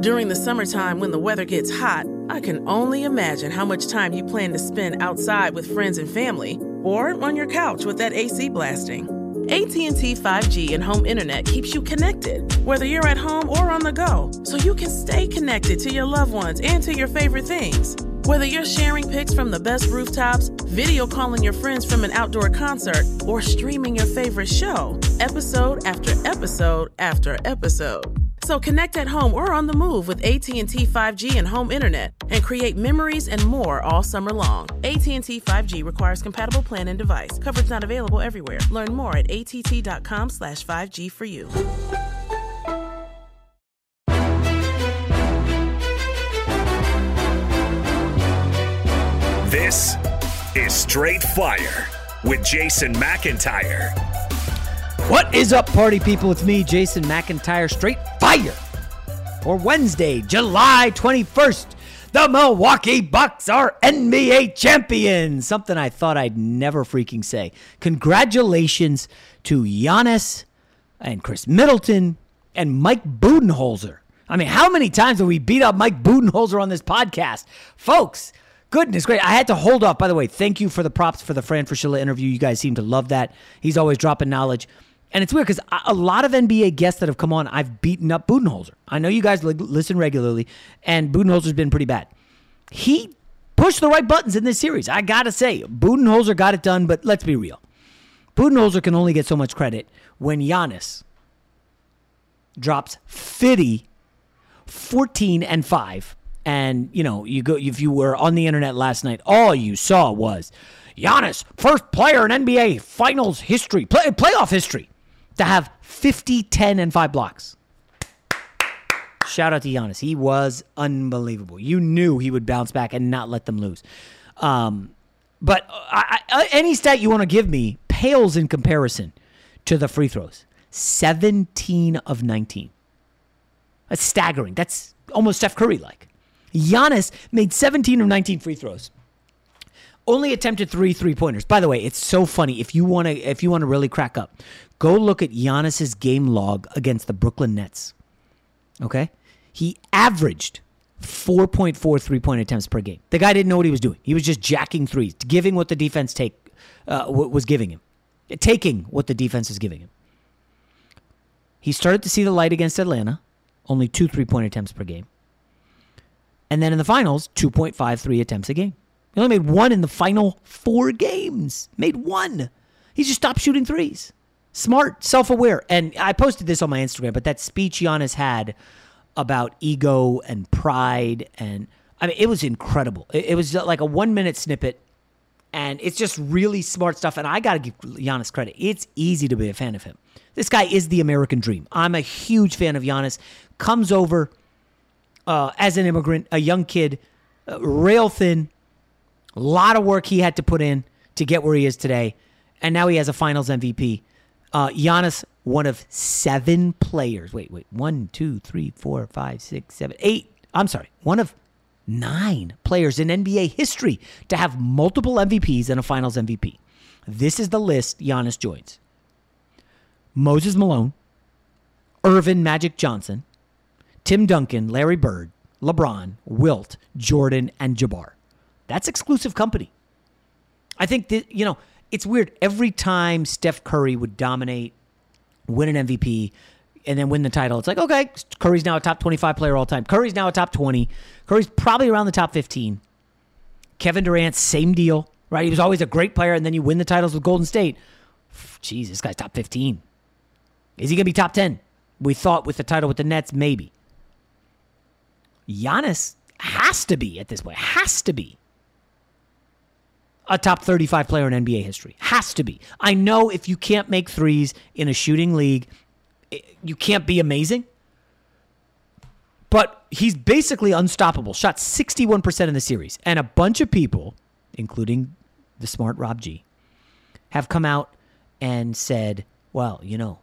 During the summertime when the weather gets hot, I can only imagine how much time you plan to spend outside with friends and family or on your couch with that AC blasting. AT&T 5G and home internet keeps you connected, whether you're at home or on the go, so you can stay connected to your loved ones and to your favorite things. Whether you're sharing pics from the best rooftops, video calling your friends from an outdoor concert, or streaming your favorite show, episode after episode after episode. So connect at home or on the move with AT&T 5G and home internet and create memories and more all summer long. AT&T 5G requires compatible plan and device. Coverage not available everywhere. Learn more at att.com slash 5G for you. This is Straight Fire with Jason McIntyre. What is up, party people? It's me, Jason McIntyre, straight fire. For Wednesday, July 21st, the Milwaukee Bucks are NBA champions. Something I thought I'd never freaking say. Congratulations to Giannis and Khris Middleton and Mike Budenholzer. I mean, how many times have we beat up Mike Budenholzer on this podcast? Folks, goodness great. I had to hold off. By the way, thank you for the props for the Fran Fraschilla interview. You guys seem to love that. He's always dropping knowledge. And it's weird because a lot of NBA guests that have come on, I've beaten up Budenholzer. I know you guys listen regularly, and Budenholzer's been pretty bad. He pushed the right buttons in this series. I got to say, Budenholzer got it done, but let's be real. Budenholzer can only get so much credit when Giannis drops 50, 14, and 5. And, you know, you go if you were on the internet last night, all you saw was Giannis, first player in NBA Finals history, play, playoff history to have 50, 10, and 5 blocks. Shout out to Giannis. He was unbelievable. You knew he would bounce back and not let them lose. Um, but I, I, any stat you want to give me pales in comparison to the free throws 17 of 19. That's staggering. That's almost Steph Curry like. Giannis made 17 of 19 free throws only attempted three three pointers. By the way, it's so funny. If you want to, if you want to really crack up, go look at Giannis's game log against the Brooklyn Nets. Okay, he averaged 4.4 three point attempts per game. The guy didn't know what he was doing. He was just jacking threes, giving what the defense take uh, was giving him, taking what the defense is giving him. He started to see the light against Atlanta, only two three point attempts per game. And then in the finals, 2.53 attempts a game. He only made one in the final four games. Made one. He just stopped shooting threes. Smart, self aware. And I posted this on my Instagram, but that speech Giannis had about ego and pride. And I mean, it was incredible. It, it was like a one minute snippet, and it's just really smart stuff. And I got to give Giannis credit. It's easy to be a fan of him. This guy is the American dream. I'm a huge fan of Giannis. Comes over uh, as an immigrant, a young kid, uh, rail thin, a lot of work he had to put in to get where he is today. And now he has a finals MVP. Uh, Giannis, one of seven players. Wait, wait. One, two, three, four, five, six, seven, eight. I'm sorry. One of nine players in NBA history to have multiple MVPs and a finals MVP. This is the list Giannis joins Moses Malone, Earvin Magic Johnson, Tim Duncan, Larry Bird, LeBron, Wilt, Jordan, and Jabbar. That's exclusive company. I think that, you know, it's weird. Every time Steph Curry would dominate, win an MVP, and then win the title, it's like, okay, Curry's now a top 25 player all time. Curry's now a top 20. Curry's probably around the top 15. Kevin Durant, same deal, right? He was always a great player, and then you win the titles with Golden State. Jeez, this guy's top 15. Is he going to be top 10? We thought with the title with the Nets, maybe. Giannis has to be at this point, has to be a top 35 player in NBA history. Has to be. I know if you can't make threes in a shooting league, you can't be amazing. But he's basically unstoppable. Shot 61% in the series. And a bunch of people, including the smart Rob G, have come out and said, well, you know,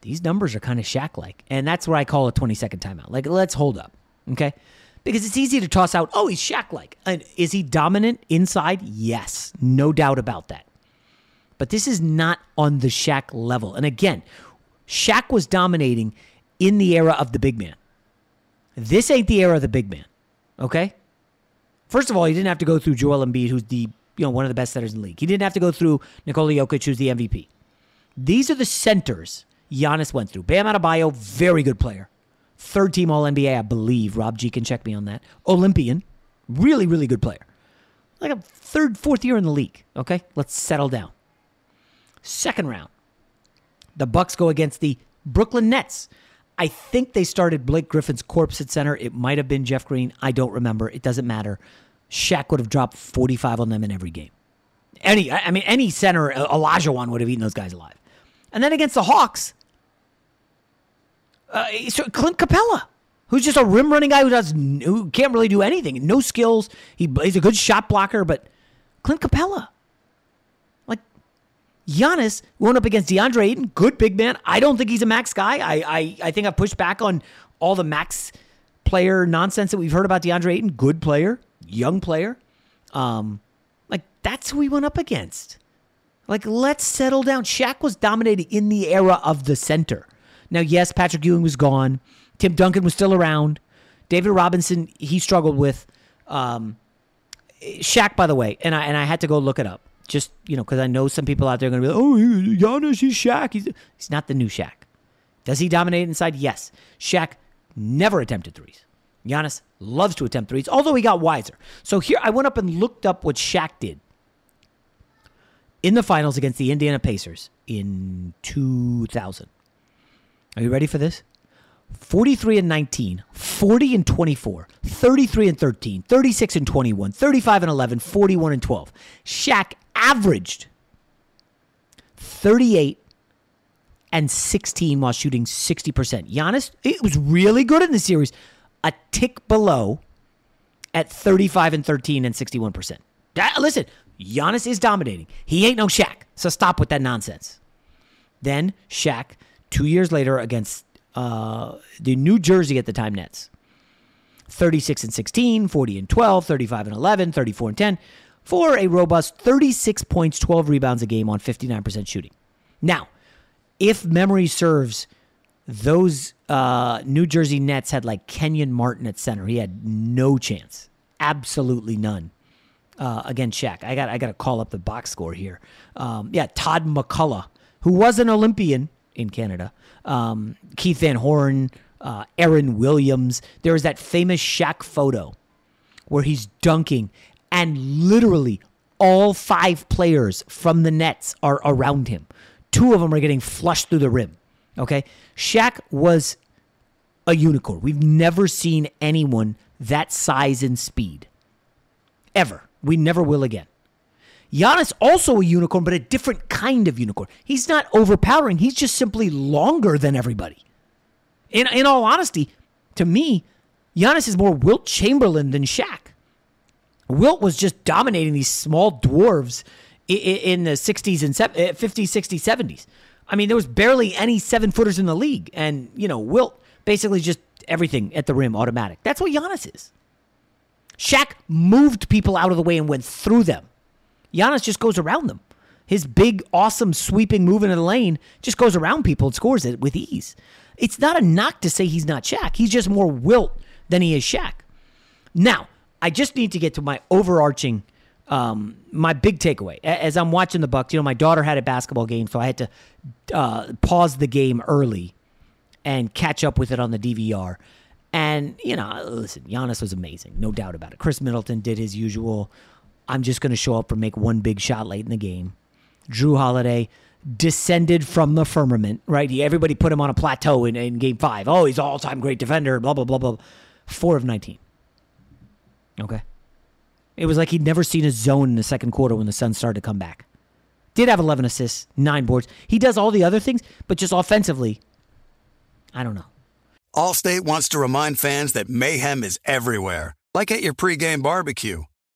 these numbers are kind of Shaq like. And that's where I call a 20 second timeout. Like, let's hold up. Okay. Because it's easy to toss out, oh, he's Shaq like. Is he dominant inside? Yes. No doubt about that. But this is not on the Shaq level. And again, Shaq was dominating in the era of the big man. This ain't the era of the big man. Okay? First of all, he didn't have to go through Joel Embiid, who's the you know one of the best centers in the league. He didn't have to go through Nikola Jokic, who's the MVP. These are the centers Giannis went through. Bam Adebayo, very good player. Third team All NBA, I believe. Rob G can check me on that. Olympian, really, really good player. Like a third, fourth year in the league. Okay, let's settle down. Second round, the Bucks go against the Brooklyn Nets. I think they started Blake Griffin's corpse at center. It might have been Jeff Green. I don't remember. It doesn't matter. Shaq would have dropped 45 on them in every game. Any, I mean, any center, uh, Olajuwon would have eaten those guys alive. And then against the Hawks, uh, so Clint Capela, who's just a rim running guy who does who can't really do anything, no skills. He, he's a good shot blocker, but Clint Capela, like Giannis, went up against DeAndre Ayton, good big man. I don't think he's a max guy. I I, I think I pushed back on all the max player nonsense that we've heard about DeAndre Ayton. Good player, young player. Um, like that's who we went up against. Like, let's settle down. Shaq was dominating in the era of the center. Now, yes, Patrick Ewing was gone. Tim Duncan was still around. David Robinson, he struggled with. Um, Shaq, by the way, and I and I had to go look it up. Just you know, because I know some people out there are going to be like, "Oh, Giannis, he's Shaq. He's he's not the new Shaq." Does he dominate inside? Yes. Shaq never attempted threes. Giannis loves to attempt threes, although he got wiser. So here, I went up and looked up what Shaq did in the finals against the Indiana Pacers in 2000. Are you ready for this? 43 and 19, 40 and 24, 33 and 13, 36 and 21, 35 and 11, 41 and 12. Shaq averaged 38 and 16 while shooting 60%. Giannis, it was really good in the series, a tick below at 35 and 13 and 61%. That, listen, Giannis is dominating. He ain't no Shaq, so stop with that nonsense. Then Shaq two years later against uh, the New Jersey at the time Nets. 36 and 16, 40 and 12, 35 and 11, 34 and 10 for a robust 36 points, 12 rebounds a game on 59% shooting. Now, if memory serves, those uh, New Jersey Nets had like Kenyon Martin at center. He had no chance, absolutely none. Uh, against Shaq, I got I got to call up the box score here. Um, yeah, Todd MacCulloch, who was an Olympian in Canada. Um, Keith Van Horn, uh, Aaron Williams. There is that famous Shaq photo where he's dunking, and literally all five players from the Nets are around him. Two of them are getting flushed through the rim. Okay, Shaq was a unicorn. We've never seen anyone that size and speed. Ever. We never will again. Giannis also a unicorn, but a different kind of unicorn. He's not overpowering. He's just simply longer than everybody. In in all honesty, to me, Giannis is more Wilt Chamberlain than Shaq. Wilt was just dominating these small dwarves in the 60s and 50s, 60s, 70s. I mean, there was barely any seven footers in the league. And, you know, Wilt basically just everything at the rim automatic. That's what Giannis is. Shaq moved people out of the way and went through them. Giannis just goes around them. His big, awesome, sweeping move into the lane just goes around people and scores it with ease. It's not a knock to say he's not Shaq. He's just more Wilt than he is Shaq. Now, I just need to get to my overarching, um, my big takeaway. As I'm watching the Bucks, you know, my daughter had a basketball game, so I had to uh, pause the game early and catch up with it on the DVR. And, you know, listen, Giannis was amazing, no doubt about it. Khris Middleton did his usual, I'm just going to show up and make one big shot late in the game. Jrue Holiday descended from the firmament, right? Everybody put him on a plateau in, in game five. Oh, he's all time great defender, blah, blah, blah, blah. Four of 19. Okay. It was like he'd never seen a zone in the second quarter when the Suns started to come back. Did have 11 assists, nine boards. He does all the other things, but just offensively, I don't know. Allstate wants to remind fans that mayhem is everywhere, like at your pregame barbecue.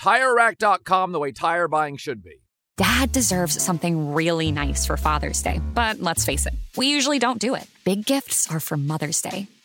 TireRack.com, the way tire buying should be. Dad deserves something really nice for Father's Day, but let's face it, we usually don't do it. Big gifts are for Mother's Day.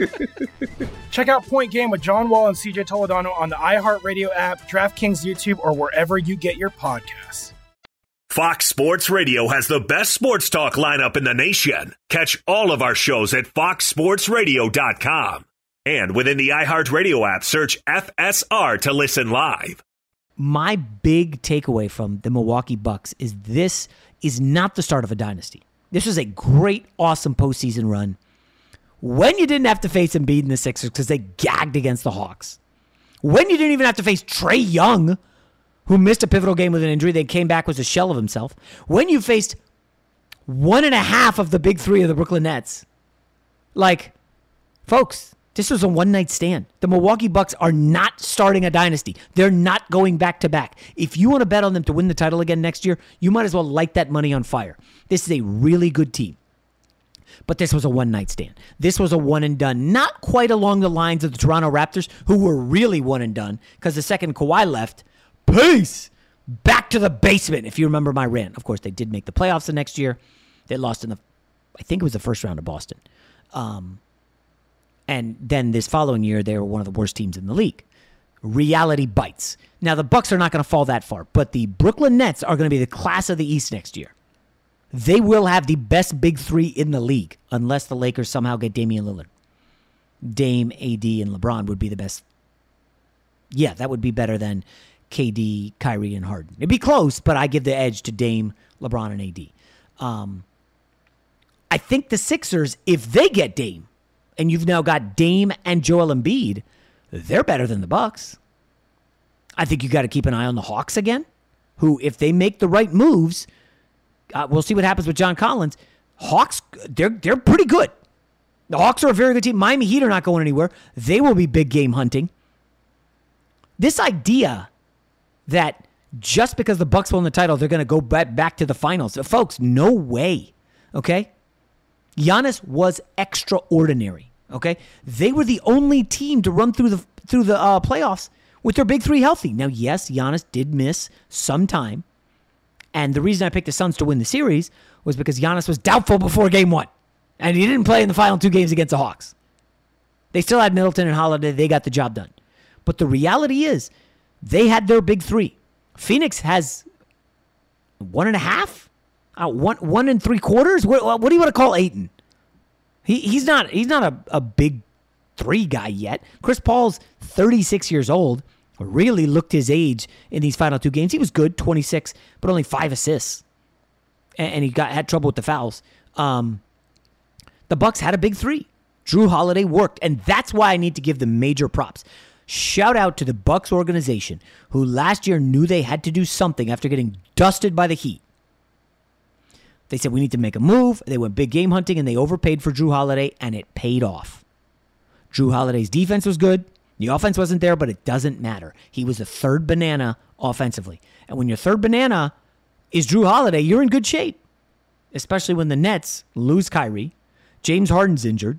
Check out Point Game with John Wall and CJ Toledano on the iHeartRadio app, DraftKings YouTube, or wherever you get your podcasts. Fox Sports Radio has the best sports talk lineup in the nation. Catch all of our shows at foxsportsradio.com. And within the iHeartRadio app, search FSR to listen live. My big takeaway from the Milwaukee Bucks is this is not the start of a dynasty. This was a great, awesome postseason run when you didn't have to face Embiid in the Sixers because they gagged against the Hawks. When you didn't even have to face Trae Young, who missed a pivotal game with an injury, they came back was a shell of himself. When you faced one and a half of the big three of the Brooklyn Nets, like, folks, this was a one night stand. The Milwaukee Bucks are not starting a dynasty. They're not going back to back. If you want to bet on them to win the title again next year, you might as well light that money on fire. This is a really good team. But this was a one night stand. This was a one and done. Not quite along the lines of the Toronto Raptors, who were really one and done because the second Kawhi left, peace, back to the basement, if you remember my rant. Of course, they did make the playoffs the next year. They lost in the, I think it was the first round of Boston. Um, and then this following year, they were one of the worst teams in the league. Reality bites. Now, the Bucks are not going to fall that far, but the Brooklyn Nets are going to be the class of the East next year. They will have the best big three in the league, unless the Lakers somehow get Damian Lillard. Dame, AD, and LeBron would be the best. Yeah, that would be better than KD, Kyrie, and Harden. It'd be close, but I give the edge to Dame, LeBron, and AD. Um, I think the Sixers, if they get Dame, and you've now got Dame and Joel Embiid, they're better than the Bucks. I think you got to keep an eye on the Hawks again, who, if they make the right moves, uh, we'll see what happens with John Collins. Hawks, they're they're pretty good. The Hawks are a very good team. Miami Heat are not going anywhere. They will be big game hunting. This idea that just because the Bucks won the title, they're going to go back to the finals, folks, no way. Okay, Giannis was extraordinary. Okay, they were the only team to run through the through the uh, playoffs with their big three healthy. Now, yes, Giannis did miss some time, and the reason I picked the Suns to win the series was because Giannis was doubtful before Game One, and he didn't play in the final two games against the Hawks. They still had Middleton and Holiday. They got the job done. But the reality is, they had their big three. Phoenix has one and a half, uh, one one and three quarters. What, what do you want to call Ayton? He he's not he's not a, a big three guy yet. Chris Paul's 36 years old. Really looked his age in these final two games. He was good, 26, but only five assists, and, and he got had trouble with the fouls. Um, the Bucks had a big three. Jrue Holiday worked, and that's why I need to give them major props. Shout out to the Bucks organization, who last year knew they had to do something after getting dusted by the Heat. They said we need to make a move. They went big game hunting and they overpaid for Jrue Holiday, and it paid off. Jrue Holiday's defense was good. The offense wasn't there, but it doesn't matter. He was the third banana offensively. And when your third banana is Jrue Holiday, you're in good shape. Especially when the Nets lose Kyrie, James Harden's injured,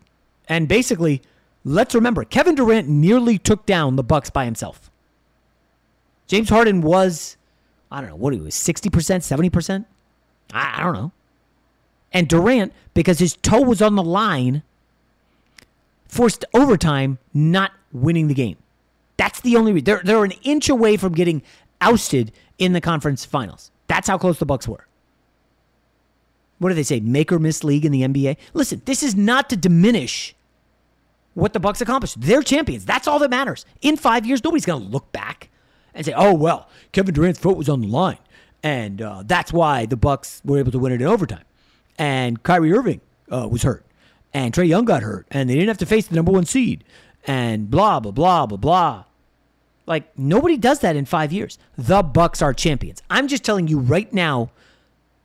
and basically, let's remember, Kevin Durant nearly took down the Bucks by himself. James Harden was, I don't know, what he was, 60%, 70%? I, I don't know. And Durant, because his toe was on the line, forced overtime, not winning the game. That's the only reason. They're, they're an inch away from getting ousted in the conference finals. That's how close the Bucks were. What do they say? Make or miss league in the NBA? Listen, this is not to diminish what the Bucks accomplished. They're champions. That's all that matters. In five years, nobody's going to look back and say, "Oh well, Kevin Durant's foot was on the line, and uh, that's why the Bucks were able to win it in overtime." And Kyrie Irving uh, was hurt, and Trae Young got hurt, and they didn't have to face the number one seed, and blah blah blah blah blah. Like nobody does that in five years. The Bucks are champions. I'm just telling you right now,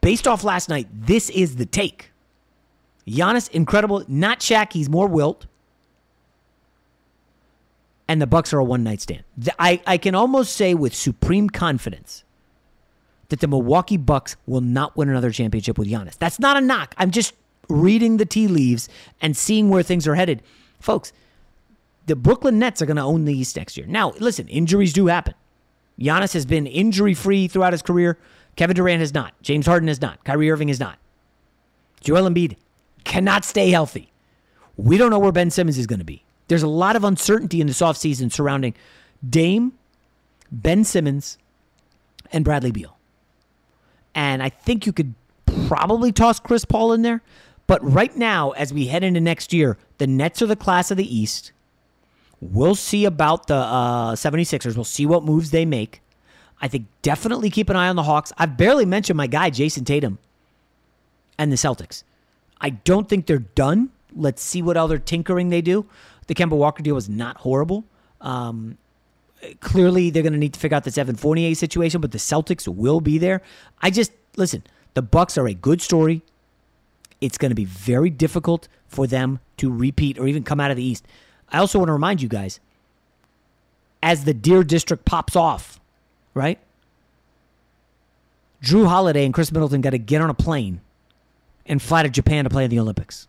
based off last night, this is the take. Giannis, incredible. Not Shaq. He's more wilt. and the Bucks are a one night stand. I, I can almost say with supreme confidence that the Milwaukee Bucks will not win another championship with Giannis. That's not a knock. I'm just reading the tea leaves and seeing where things are headed. Folks, the Brooklyn Nets are going to own the East next year. Now, listen, injuries do happen. Giannis has been injury free throughout his career. Kevin Durant has not. James Harden has not. Kyrie Irving has not. Joel Embiid cannot stay healthy. We don't know where Ben Simmons is going to be. There's a lot of uncertainty in this offseason surrounding Dame, Ben Simmons, and Bradley Beal. And I think you could probably toss Chris Paul in there. But right now, as we head into next year, the Nets are the class of the East. We'll see about the uh, 76ers. We'll see what moves they make. I think definitely keep an eye on the Hawks. I've barely mentioned my guy, Jayson Tatum, and the Celtics. I don't think they're done. Let's see what other tinkering they do. The Kemba Walker deal was not horrible. Um, clearly, they're going to need to figure out this Evan Fournier situation, but the Celtics will be there. I just listen. The Bucks are a good story. It's going to be very difficult for them to repeat or even come out of the East. I also want to remind you guys, as the Deer District pops off, right? Jrue Holiday and Khris Middleton got to get on a plane and fly to Japan to play in the Olympics.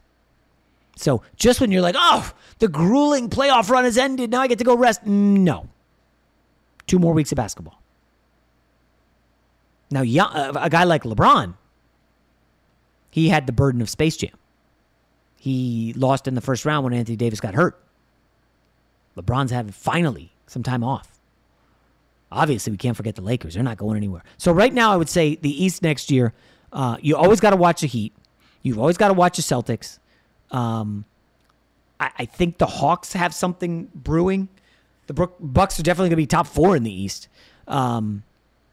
So just when you're like, oh, the grueling playoff run has ended, now I get to go rest. No. Two more weeks of basketball. Now, uh, a guy like LeBron, he had the burden of Space Jam. He lost in the first round when Anthony Davis got hurt. LeBron's having finally some time off. Obviously, we can't forget the Lakers. They're not going anywhere. So, right now, I would say the East next year, uh, you always got to watch the Heat. You've always got to watch the Celtics. Um, I, I, think the Hawks have something brewing. The Brook, Bucks are definitely going to be top four in the East. Um,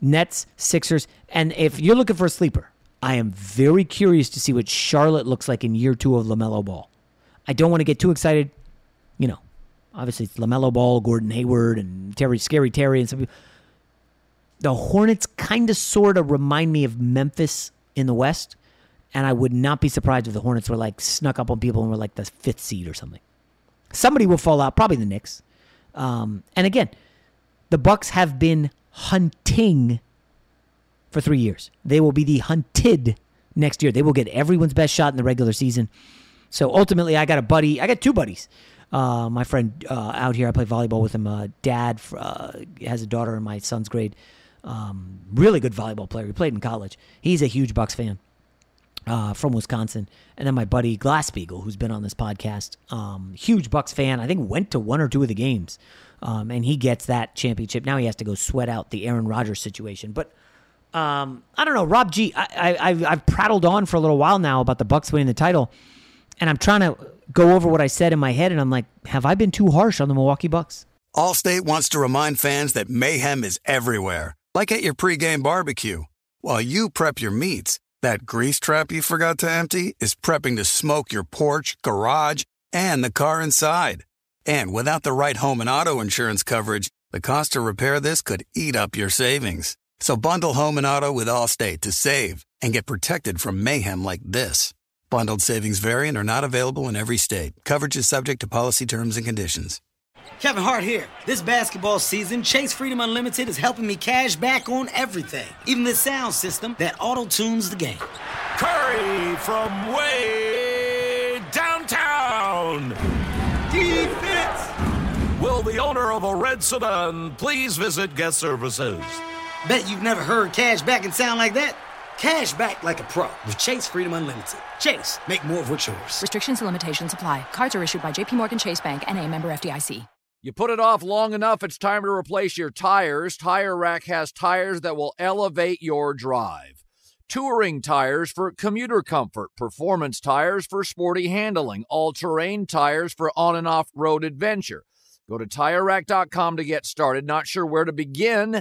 Nets, Sixers, and if you're looking for a sleeper, I am very curious to see what Charlotte looks like in year two of LaMelo Ball. I don't want to get too excited. You know, obviously it's LaMelo Ball, Gordon Hayward, and Terry, Scary Terry, and some people. The Hornets kind of sort of remind me of Memphis in the West, and I would not be surprised if the Hornets were like snuck up on people and were like the fifth seed or something. Somebody will fall out, probably the Knicks. Um, and again, the Bucks have been hunting for three years. They will be the hunted next year. They will get everyone's best shot in the regular season. So ultimately, I got a buddy. I got two buddies. Uh, my friend uh, out here, I play volleyball with him. Uh, dad uh, has a daughter in my son's grade. Um, really good volleyball player. He played in college. He's a huge Bucks fan uh, from Wisconsin. And then my buddy Glasspiegel, who's been on this podcast, um, huge Bucks fan. I think went to one or two of the games, um, and he gets that championship. Now he has to go sweat out the Aaron Rodgers situation. But um, I don't know, Rob G. I, I, I've, I've prattled on for a little while now about the Bucks winning the title, and I'm trying to go over what I said in my head, and I'm like, have I been too harsh on the Milwaukee Bucks? Allstate wants to remind fans that mayhem is everywhere, like at your pregame barbecue. While you prep your meats, that grease trap you forgot to empty is prepping to smoke your porch, garage, and the car inside. And without the right home and auto insurance coverage, the cost to repair this could eat up your savings. So bundle home and auto with Allstate to save and get protected from mayhem like this. Bundled savings variant are not available in every state. Coverage is subject to policy terms and conditions. Kevin Hart here. This basketball season, Chase Freedom Unlimited is helping me cash back on everything, even the sound system that auto tunes the game. Curry from way downtown. Defense. Will the owner of a red sedan please visit guest services? Bet you've never heard cash back and sound like that. Cash back like a pro with Chase Freedom Unlimited. Chase, make more of what's yours. Restrictions and limitations apply. Cards are issued by JPMorgan Chase Bank and a member FDIC. You put it off long enough, it's time to replace your tires. Tire Rack has tires that will elevate your drive. Touring tires for commuter comfort, performance tires for sporty handling, all terrain tires for on and off road adventure. Go to tirerack.com to get started. Not sure where to begin?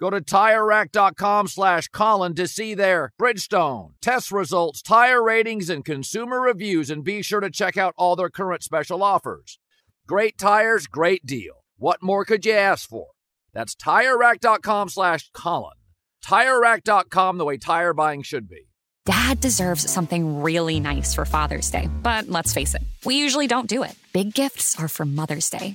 Go to TireRack.com slash Colin to see their Bridgestone, test results, tire ratings, and consumer reviews, and be sure to check out all their current special offers. Great tires, great deal. What more could you ask for? That's TireRack.com slash Colin. TireRack.com, the way tire buying should be. Dad deserves something really nice for Father's Day, but let's face it, we usually don't do it. Big gifts are for Mother's Day.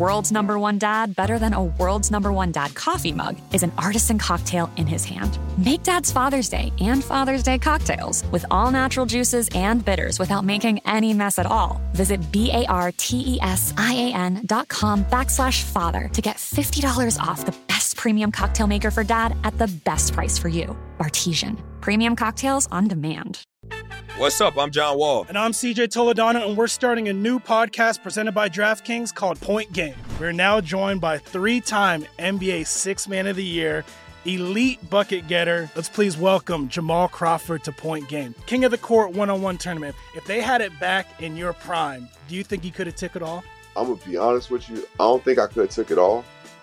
world's number one dad better than a world's number one dad coffee mug is an artisan cocktail in his hand. Make Dad's Father's Day and Father's Day cocktails with all natural juices and bitters without making any mess at all. Visit B A R T E S I A N dot com backslash father to get $50 off the best premium cocktail maker for dad at the best price for you. Bartesian. Premium cocktails on demand. What's up? I'm John Wall. And I'm CJ Toledano, and we're starting a new podcast presented by DraftKings called Point Game. We're now joined by three time NBA Six Man of the Year, elite bucket getter. Let's please welcome Jamal Crawford to Point Game. King of the Court one on one tournament. If they had it back in your prime, do you think you could have took it all? I'm gonna be honest with you. I don't think I could have took it all,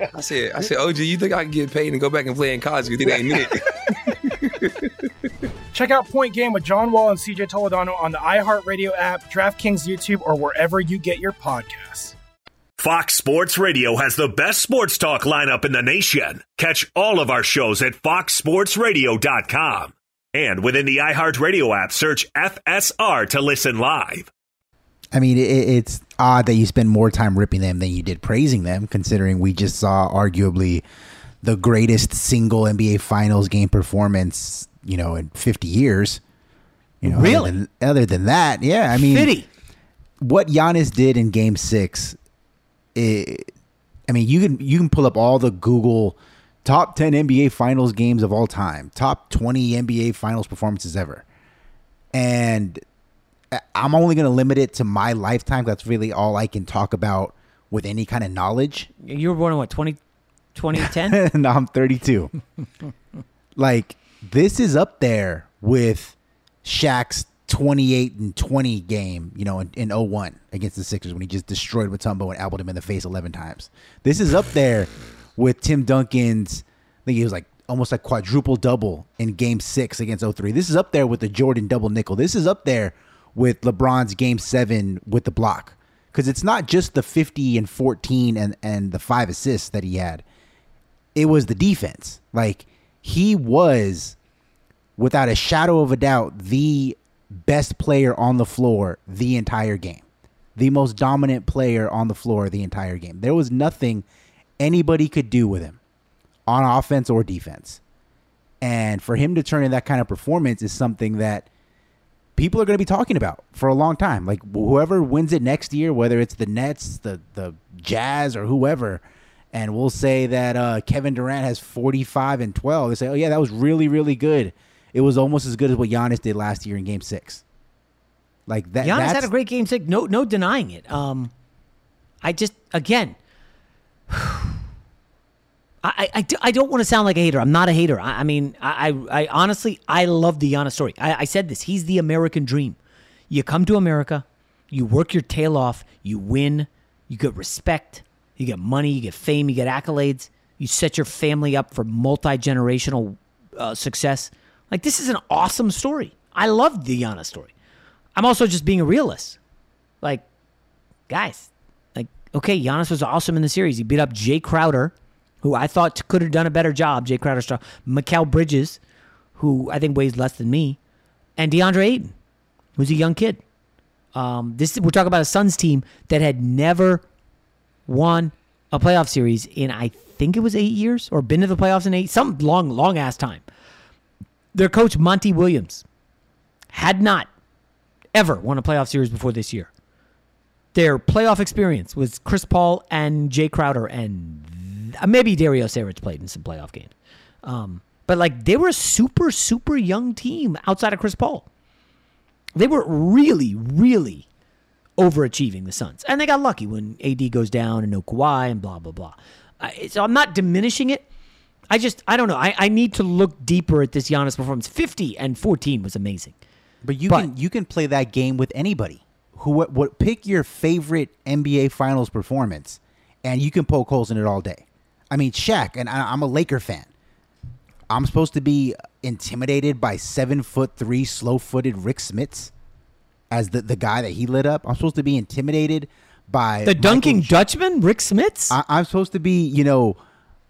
I said, I said, OG, you think I can get paid and go back and play in college? You think ain't it? Check out Point Game with John Wall and CJ Toledano on the iHeartRadio app, DraftKings YouTube, or wherever you get your podcasts. Fox Sports Radio has the best sports talk lineup in the nation. Catch all of our shows at foxsportsradio.com. And within the iHeartRadio app, search FSR to listen live. I mean, it, it's odd that you spend more time ripping them than you did praising them, considering we just saw arguably the greatest single NBA Finals game performance, you know, in 50 years. You know, Really? Other than, other than that, yeah. I mean, 50? what Giannis did in Game Six, it, I mean, you can you can pull up all the Google top 10 NBA Finals games of all time, top 20 NBA Finals performances ever, and I'm only going to limit it to my lifetime. That's really all I can talk about with any kind of knowledge. You were born in what, 20, 2010? no, I'm 32. like this is up there with Shaq's 28 and 20 game, you know, in, in 01 against the Sixers when he just destroyed Mutombo and elbowed him in the face 11 times. This is up there with Tim Duncan's, I think he was like almost like quadruple double in game six against 03. This is up there with the Jordan double nickel. This is up there with LeBron's game seven with the block. Because it's not just the 50 and 14 and, and the five assists that he had it was the defense. Like he was, without a shadow of a doubt, the best player on the floor the entire game, the most dominant player on the floor the entire game. There was nothing anybody could do with him on offense or defense. And for him to turn in that kind of performance is something that people are going to be talking about for a long time. Like whoever wins it next year, whether it's the Nets, the the Jazz, or whoever, and we'll say that uh, Kevin Durant has 45 and 12. They say, oh yeah, that was really really good. It was almost as good as what Giannis did last year in Game Six. Like that. Giannis had a great game six. No, no denying it. Um, I just again, I, I, I do- I don't want to sound like a hater. I'm not a hater. I, I mean, I, I, I honestly, I love the Giannis story. I, I said this. He's the American dream. You come to America, you work your tail off, you win, you get respect, you get money, you get fame, you get accolades, you set your family up for multi generational uh, success. Like this is an awesome story. I love the Giannis story. I'm also just being a realist. Like, guys, like, okay, Giannis was awesome in the series. He beat up Jae Crowder, who I thought could have done a better job. Jae Crowder, star, Mikal Bridges, who I think weighs less than me. and DeAndre Ayton, who's a young kid. Um, this we're talking about a Suns team that had never won a playoff series in I think it was eight years or been to the playoffs in eight some long long ass time. Their coach Monty Williams had not ever won a playoff series before this year. Their playoff experience was Chris Paul and Jae Crowder and maybe Dario Saric played in some playoff games. Um, but like they were a super super young team outside of Chris Paul. They were really really overachieving the Suns, and they got lucky when AD goes down and no Kawhi and blah blah blah. Uh, so I'm not diminishing it. I just I don't know. I, I need to look deeper at this Giannis performance. 50 and 14 was amazing. But you But- can you can play that game with anybody. Who what, what pick your favorite NBA Finals performance, and you can poke holes in it all day. I mean, Shaq, and I, I'm a Laker fan. I'm supposed to be intimidated by seven foot three, slow footed Rick Smits as the, the guy that he lit up. I'm supposed to be intimidated by The dunking Dutchman, Rick Smits. I, I'm supposed to be, you know,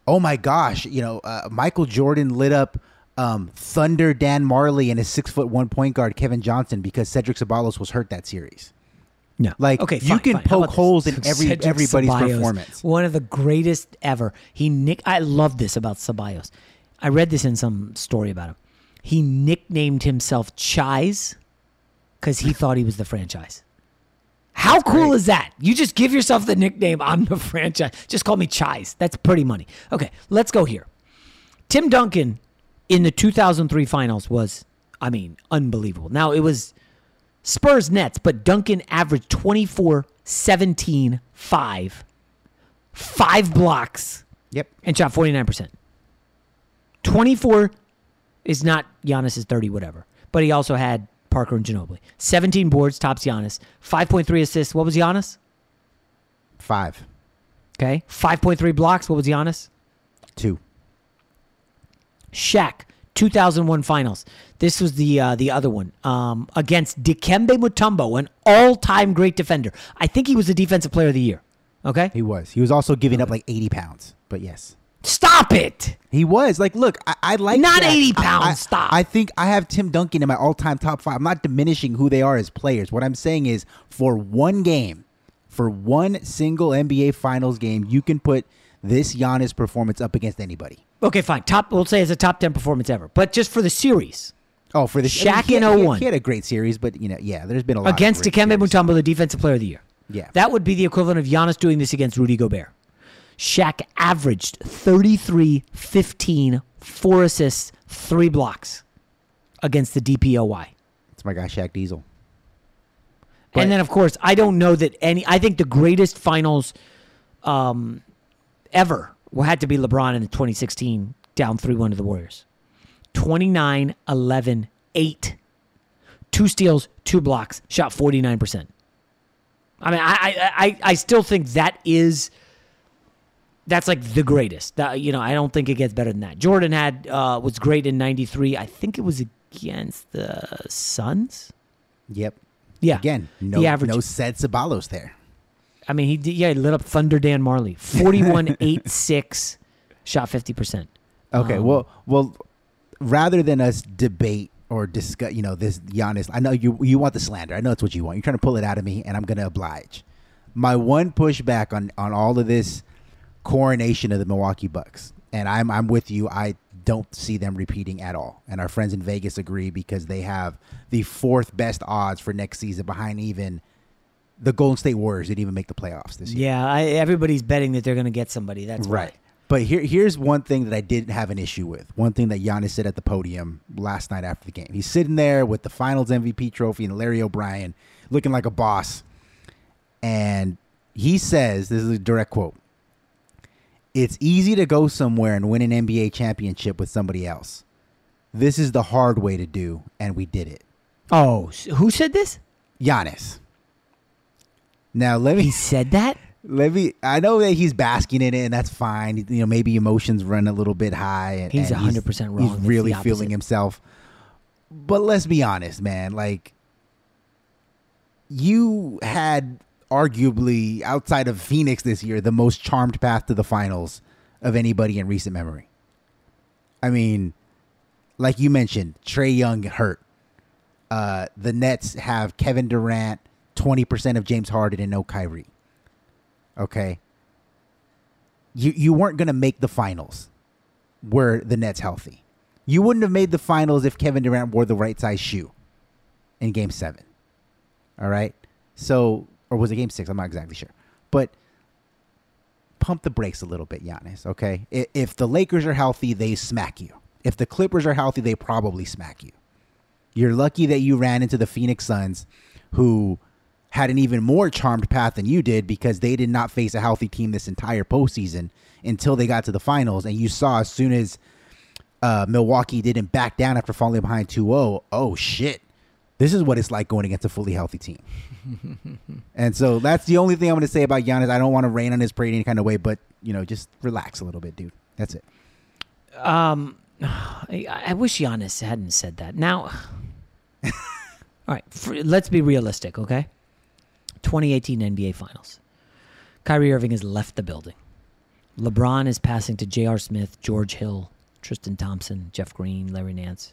oh my gosh, you know, uh, Michael Jordan lit up um, Thunder Dan Majerle and his six foot one point guard Kevin Johnson because Cedric Ceballos was hurt that series. No. Like okay, you can fine. Poke holes this? in every Cedric everybody's Ceballos, performance. One of the greatest ever. He nick. I love this about Ceballos. I read this in some story about him. He nicknamed himself Chise because he thought he was the franchise. How cool is that? You just give yourself the nickname. I'm the franchise. Just call me Chise. That's pretty money. Okay, let's go here. Tim Duncan in the 2003 finals was, I mean, unbelievable. Now it was Spurs Nets, but Duncan averaged 24, 17, 5, five blocks. Yep. And shot 49%. 24 is not Giannis's 30, whatever. But he also had Parker and Ginobili. 17 boards, tops Giannis. 5.3 assists. What was Giannis? Five, Okay. 5.3 blocks. What was Giannis? two. Shaq, 2001 finals. This was the uh, the other one um, against Dikembe Mutombo, an all time great defender. I think he was the defensive player of the year. Okay, he was. He was also giving up like 80 pounds, but yes. Stop it. He was like, look, I, I like Not Shaq. 80 I- pounds, I, stop. I think I have Tim Duncan in my all-time top five. I'm not diminishing who they are as players. What I'm saying is, for one game, for one single NBA Finals game, you can put this Giannis performance up against anybody. Okay, fine. Top. We'll say it's a top 10 performance ever, but just for the series. Oh, for the Shaq in he had- 01. He had a great series, but you know, yeah, there's been a lot against Dikembe. Mutombo, the defensive player of the year. Yeah. That would be the equivalent of Giannis doing this against Rudy Gobert. Shaq averaged 33, 15, four assists, three blocks against the DPOY. It's my guy Shaq Diesel. and then, of course, I don't know that any. I think the greatest finals um, ever had to be LeBron in the 2016 down 3 1 to the Warriors. 29, 11, 8. Two steals, two blocks, shot 49%. I mean, I, I, I, I still think that is. That's like the greatest. That, you know, I don't think it gets better than that. Jordan had uh, was great in '93. I think it was against the Suns. Yep. Yeah. Again, no, He averaged- no said Ceballos there. I mean, he did, yeah, he lit up Thunder Dan Majerle. 41 8 6, shot 50%. Okay, Um, well, well, rather than us debate or discuss, you know, this Giannis, I know you you want the slander. I know it's what you want. You're trying to pull it out of me, and I'm going to oblige. My one pushback on on all of this coronation of the Milwaukee Bucks, and I'm I'm with you. I don't see them repeating at all, and our friends in Vegas agree because they have the fourth best odds for next season behind even the Golden State Warriors didn't even make the playoffs this year. Yeah, I, everybody's betting that they're going to get somebody. That's right. why. But here, here's one thing that I didn't have an issue with. One thing that Giannis said at the podium last night after the game. He's sitting there with the Finals MVP trophy and Larry O'Brien, looking like a boss, and he says, "This is a direct quote." It's easy to go somewhere and win an NBA championship with somebody else. This is the hard way to do, and we did it. Oh, who said this? Giannis. Now let me. He said that. Let me. I know that he's basking in it, and that's fine. You know, maybe emotions run a little bit high, and He's and 100% wrong. He's really feeling himself. But let's be honest, man. Like, you had arguably outside of Phoenix this year the most charmed path to the finals of anybody in recent memory. I mean, like you mentioned, Trae Young hurt. uh, the Nets have Kevin Durant, 20% of James Harden, and no Kyrie. Okay. You, you weren't going to make the finals were the Nets healthy. You wouldn't have made the finals if Kevin Durant wore the right size shoe in game seven. All right. So, or was it game six? I'm not exactly sure. But pump the brakes a little bit, Giannis. Okay. I- If the Lakers are healthy, they smack you. If the Clippers are healthy, they probably smack you. You're lucky that you ran into the Phoenix Suns, who had an even more charmed path than you did because they did not face a healthy team this entire postseason until they got to the finals. And you saw as soon as uh, Milwaukee didn't back down after falling behind 2 0, oh shit, this is what it's like going against a fully healthy team. and so that's the only thing I'm going to say about Giannis. I don't want to rain on his parade any kind of way, but, you know, just relax a little bit, dude. That's it. Um, I, I wish Giannis hadn't said that. Now, all right, for, let's be realistic, okay? 2018 NBA Finals. Kyrie Irving has left the building. LeBron is passing to J.R. Smith, George Hill, Tristan Thompson, Jeff Green, Larry Nance.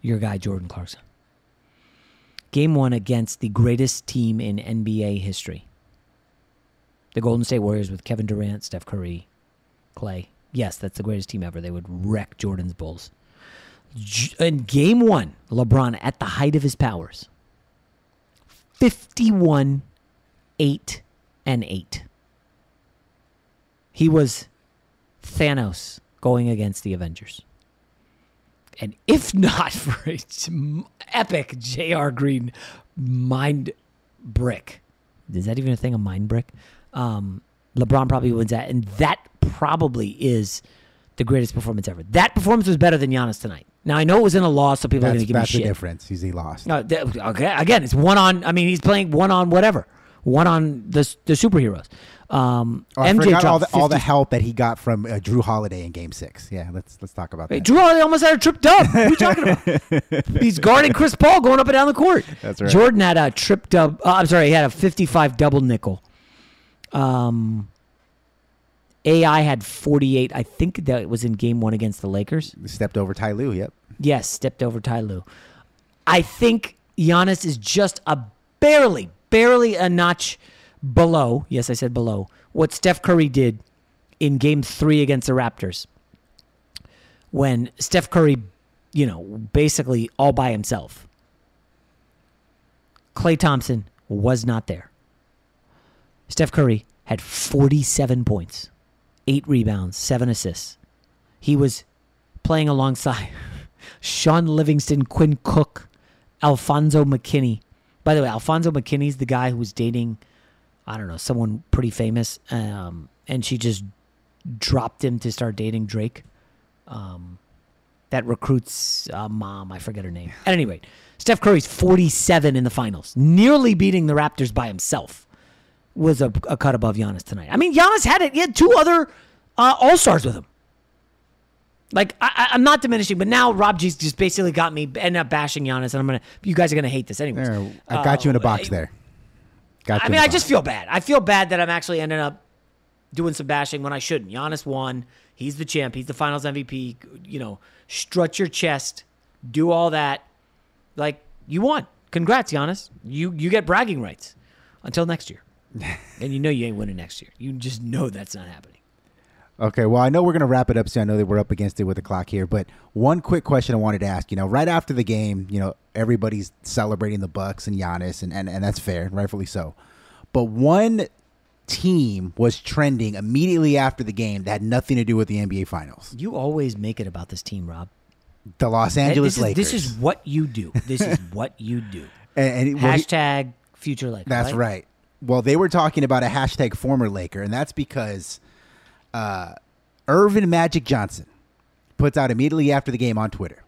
Your guy, Jordan Clarkson. Game one against the greatest team in NBA history. The Golden State Warriors with Kevin Durant, Steph Curry, Klay. Yes, that's the greatest team ever. They would wreck Jordan's Bulls. In game one, LeBron at the height of his powers, 51 8 and 8. He was Thanos going against the Avengers. And if not for epic J.R. Green mind brick, is that even a thing, a mind brick? Um, LeBron probably wins that. And that probably is the greatest performance ever. That performance was better than Giannis tonight. Now, I know it was in a loss, so people are That's, going to give me shit. that's the difference. He's he lost. No, okay. Again, it's one on. I mean, he's playing one on whatever, one on the the superheroes. Um, Oh, I MJ forgot all the, all the help that he got from uh, Jrue Holiday in Game Six. Yeah, let's let's talk about Wait, that. Jrue Holiday almost had a trip dub. What are you talking about? He's guarding Chris Paul going up and down the court. That's right. Jordan had a trip dub. Uh, I'm sorry, he had a 55 double nickel. Um, AI had 48. I think that was in game one against the Lakers. Stepped over Ty Lue. Yep. Yes, stepped over Ty Lue. I think Giannis is just a barely, barely a notch below. Yes, I said below what Steph Curry did in Game Three against the Raptors, when Steph Curry, you know, basically all by himself. Klay Thompson was not there. Steph Curry had 47 points, eight rebounds, seven assists. He was playing alongside Shaun Livingston, Quinn Cook, Alfonzo McKinnie. By the way, Alfonzo McKinnie's the guy who was dating, I don't know, someone pretty famous, um, and she just dropped him to start dating Drake. Um, that recruits uh, mom, I forget her name. At any rate, Steph Curry's 47 in the finals, nearly beating the Raptors by himself. Was a, a cut above Giannis tonight. I mean, Giannis had it. He had two other uh, All Stars with him. Like I, I'm not diminishing, but now Rob G's just basically got me end up bashing Giannis, and I'm gonna. You guys are gonna hate this anyways. There, I got you in a box there. Got you I mean, I box. just feel bad. I feel bad that I'm actually ending up doing some bashing when I shouldn't. Giannis won. He's the champ. He's the Finals MVP. You know, strut your chest, do all that. Like you won. Congrats, Giannis. You you get bragging rights until next year. and you know you ain't winning next year. You just know that's not happening. Okay, well, I know we're going to wrap it up soon. I know that we're up against it with the clock here, but one quick question I wanted to ask. You know, right after the game, you know, everybody's celebrating the Bucks and Giannis, and, and, and that's fair, rightfully so. But one team was trending immediately after the game that had nothing to do with the NBA Finals. You always make it about this team, Rob. The Los Angeles this is, Lakers. This is what you do. This is what you do. And- and- well, he- Hashtag future Lakers. That's right. Well, they were talking about a hashtag former Laker, and that's because uh, Earvin Magic Johnson puts out immediately after the game on Twitter.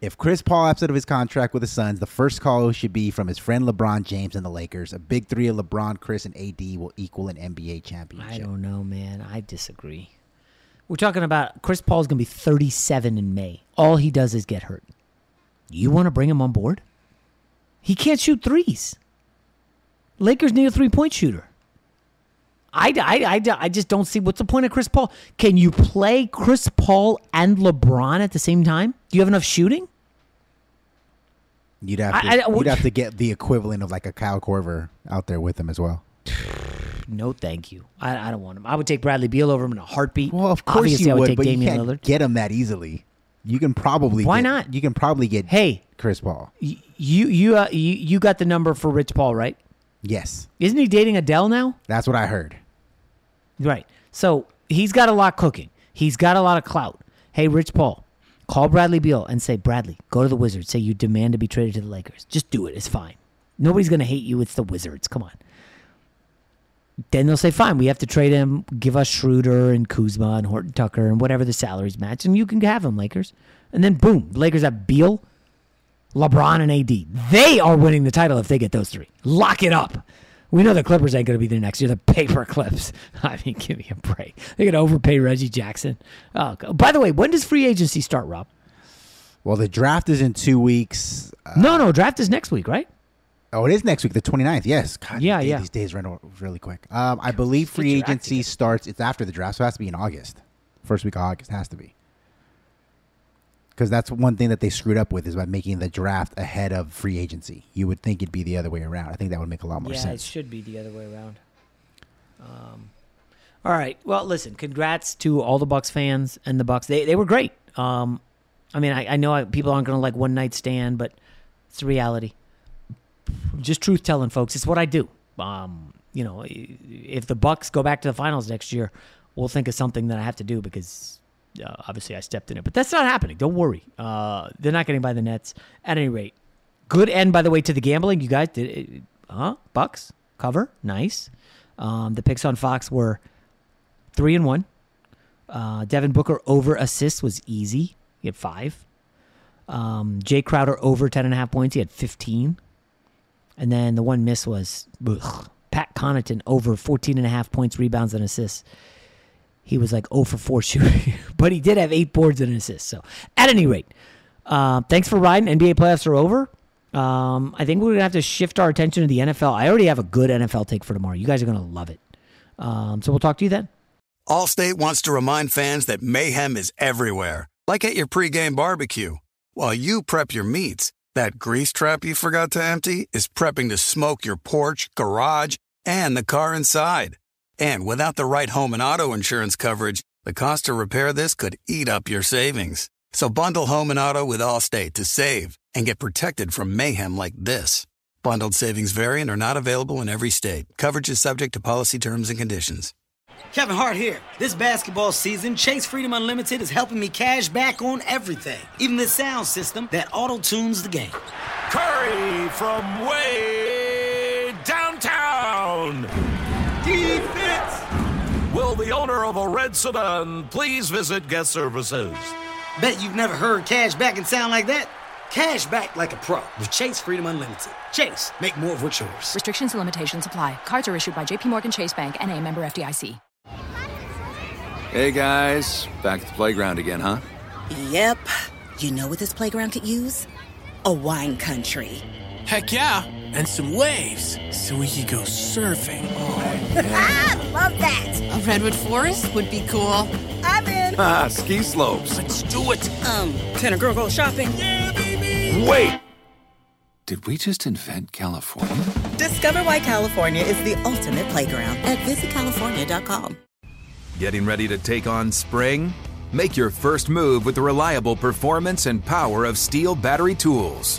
If Chris Paul opts out of his contract with the Suns, the first call should be from his friend LeBron James and the Lakers. A big three of LeBron, Chris, and AD will equal an NBA championship. I don't know, man. I disagree. We're talking about Chris Paul's going to be 37 in May. All he does is get hurt. You want to bring him on board? He can't shoot threes. Lakers need a three point shooter. I, I, I, I just don't see what's the point of Chris Paul. Can you play Chris Paul and LeBron at the same time? Do you have enough shooting? You'd have to, I- I- you'd have to get the equivalent of like a Kyle Korver out there with him as well. No, thank you. I, I don't want him. I would take Bradley Beal over him in a heartbeat. Well, of course Obviously, you I would, would, take but you can't Lillard. get him that easily. You can probably Why get- not? You can probably get Hey, Chris Paul. you you uh, you you got the number for Rich Paul, right? Yes, Isn't he dating Adele now? that's what I heard. Right. So he's got a lot cooking. He's got a lot of clout. Hey, Rich Paul, call Bradley Beal and say, Bradley, go to the Wizards. Say you demand to be traded to the Lakers. Just do it. It's fine. Nobody's gonna hate you. It's the Wizards. Come on. Then they'll say, fine, we have to trade him. Give us Schroeder and Kuzma and Horton Tucker and whatever the salaries match, and you can have him, Lakers. And then boom, Lakers have Beal, LeBron, and AD. They are winning the title if they get those three. Lock it up. We know the Clippers ain't going to be there next year. The paper clips. I mean, give me a break. They're going to overpay Reggie Jackson. Oh, by the way, when does free agency start, Rob? Well, the draft is in two weeks. Uh, no, no, draft is next week, right? Oh, it is next week, the 29th. Yes. God, Yeah, these- yeah. These days run really quick. Um, I believe free agency starts. It's after the draft, so it has to be in August. First week of August has to be. Because that's one thing that they screwed up with is by making the draft ahead of free agency. You would think it'd be the other way around. I think that would make a lot more yeah, sense. Yeah, it should be the other way around. Um, all right. Well, listen. Congrats to all the Bucks fans and the Bucks. They they were great. Um, I mean, I, I know I, people aren't going to like one night stand, but it's the reality. Just truth telling, folks. It's what I do. Um, you know, if the Bucks go back to the finals next year, we'll think of something that I have to do because uh, obviously I stepped in it. But that's not happening. Don't worry. Uh, they're not getting by the Nets at any rate. Good end, by the way, to the gambling. You guys did, huh? Bucks cover, nice. Um, the picks on Fox were three and one. Uh, Devin Booker over assists was easy. He had five. Um, Jae Crowder over ten and a half points. He had fifteen. And then the one miss was ugh, Pat Connaughton over 14 and a half points, rebounds, and assists. He was like 0 for 4 shooting, but he did have eight boards and an assist. So, at any rate, uh, thanks for riding. NBA playoffs are over. Um, I think we're to have to shift our attention to the NFL. I already have a good NFL take for tomorrow. You guys are to love it. Um, so, we'll talk to you then. Allstate wants to remind fans that mayhem is everywhere, like at your pregame barbecue. While you prep your meats, that grease trap you forgot to empty is prepping to smoke your porch, garage, and the car inside. And without the right home and auto insurance coverage, the cost to repair this could eat up your savings. So bundle home and auto with Allstate to save and get protected from mayhem like this. Bundled savings variant are not available in every state. Coverage is subject to policy terms and conditions. Kevin Hart here. This basketball season, Chase Freedom Unlimited is helping me cash back on everything, even the sound system that auto tunes the game. Curry from way owner of a red sedan please visit guest services? Bet you've never heard cash back and sound like that. Cash back like a pro with Chase Freedom Unlimited. Chase, make more of what's yours. Restrictions and limitations apply. Cards are issued by JPMorgan Chase Bank and a member FDIC. Hey guys, back at the playground again, huh? Yep. You know what this playground could use? A wine country. Heck yeah, and some waves so we could go surfing. Ah, love that. A redwood forest would be cool. I'm in. Ah, ski slopes. Let's do it. Um, can a girl go shopping? Yeah, baby. Wait! Did we just invent California? Discover why California is the ultimate playground at visitcalifornia.com. Getting ready to take on spring? Make your first move with the reliable performance and power of STIHL battery tools.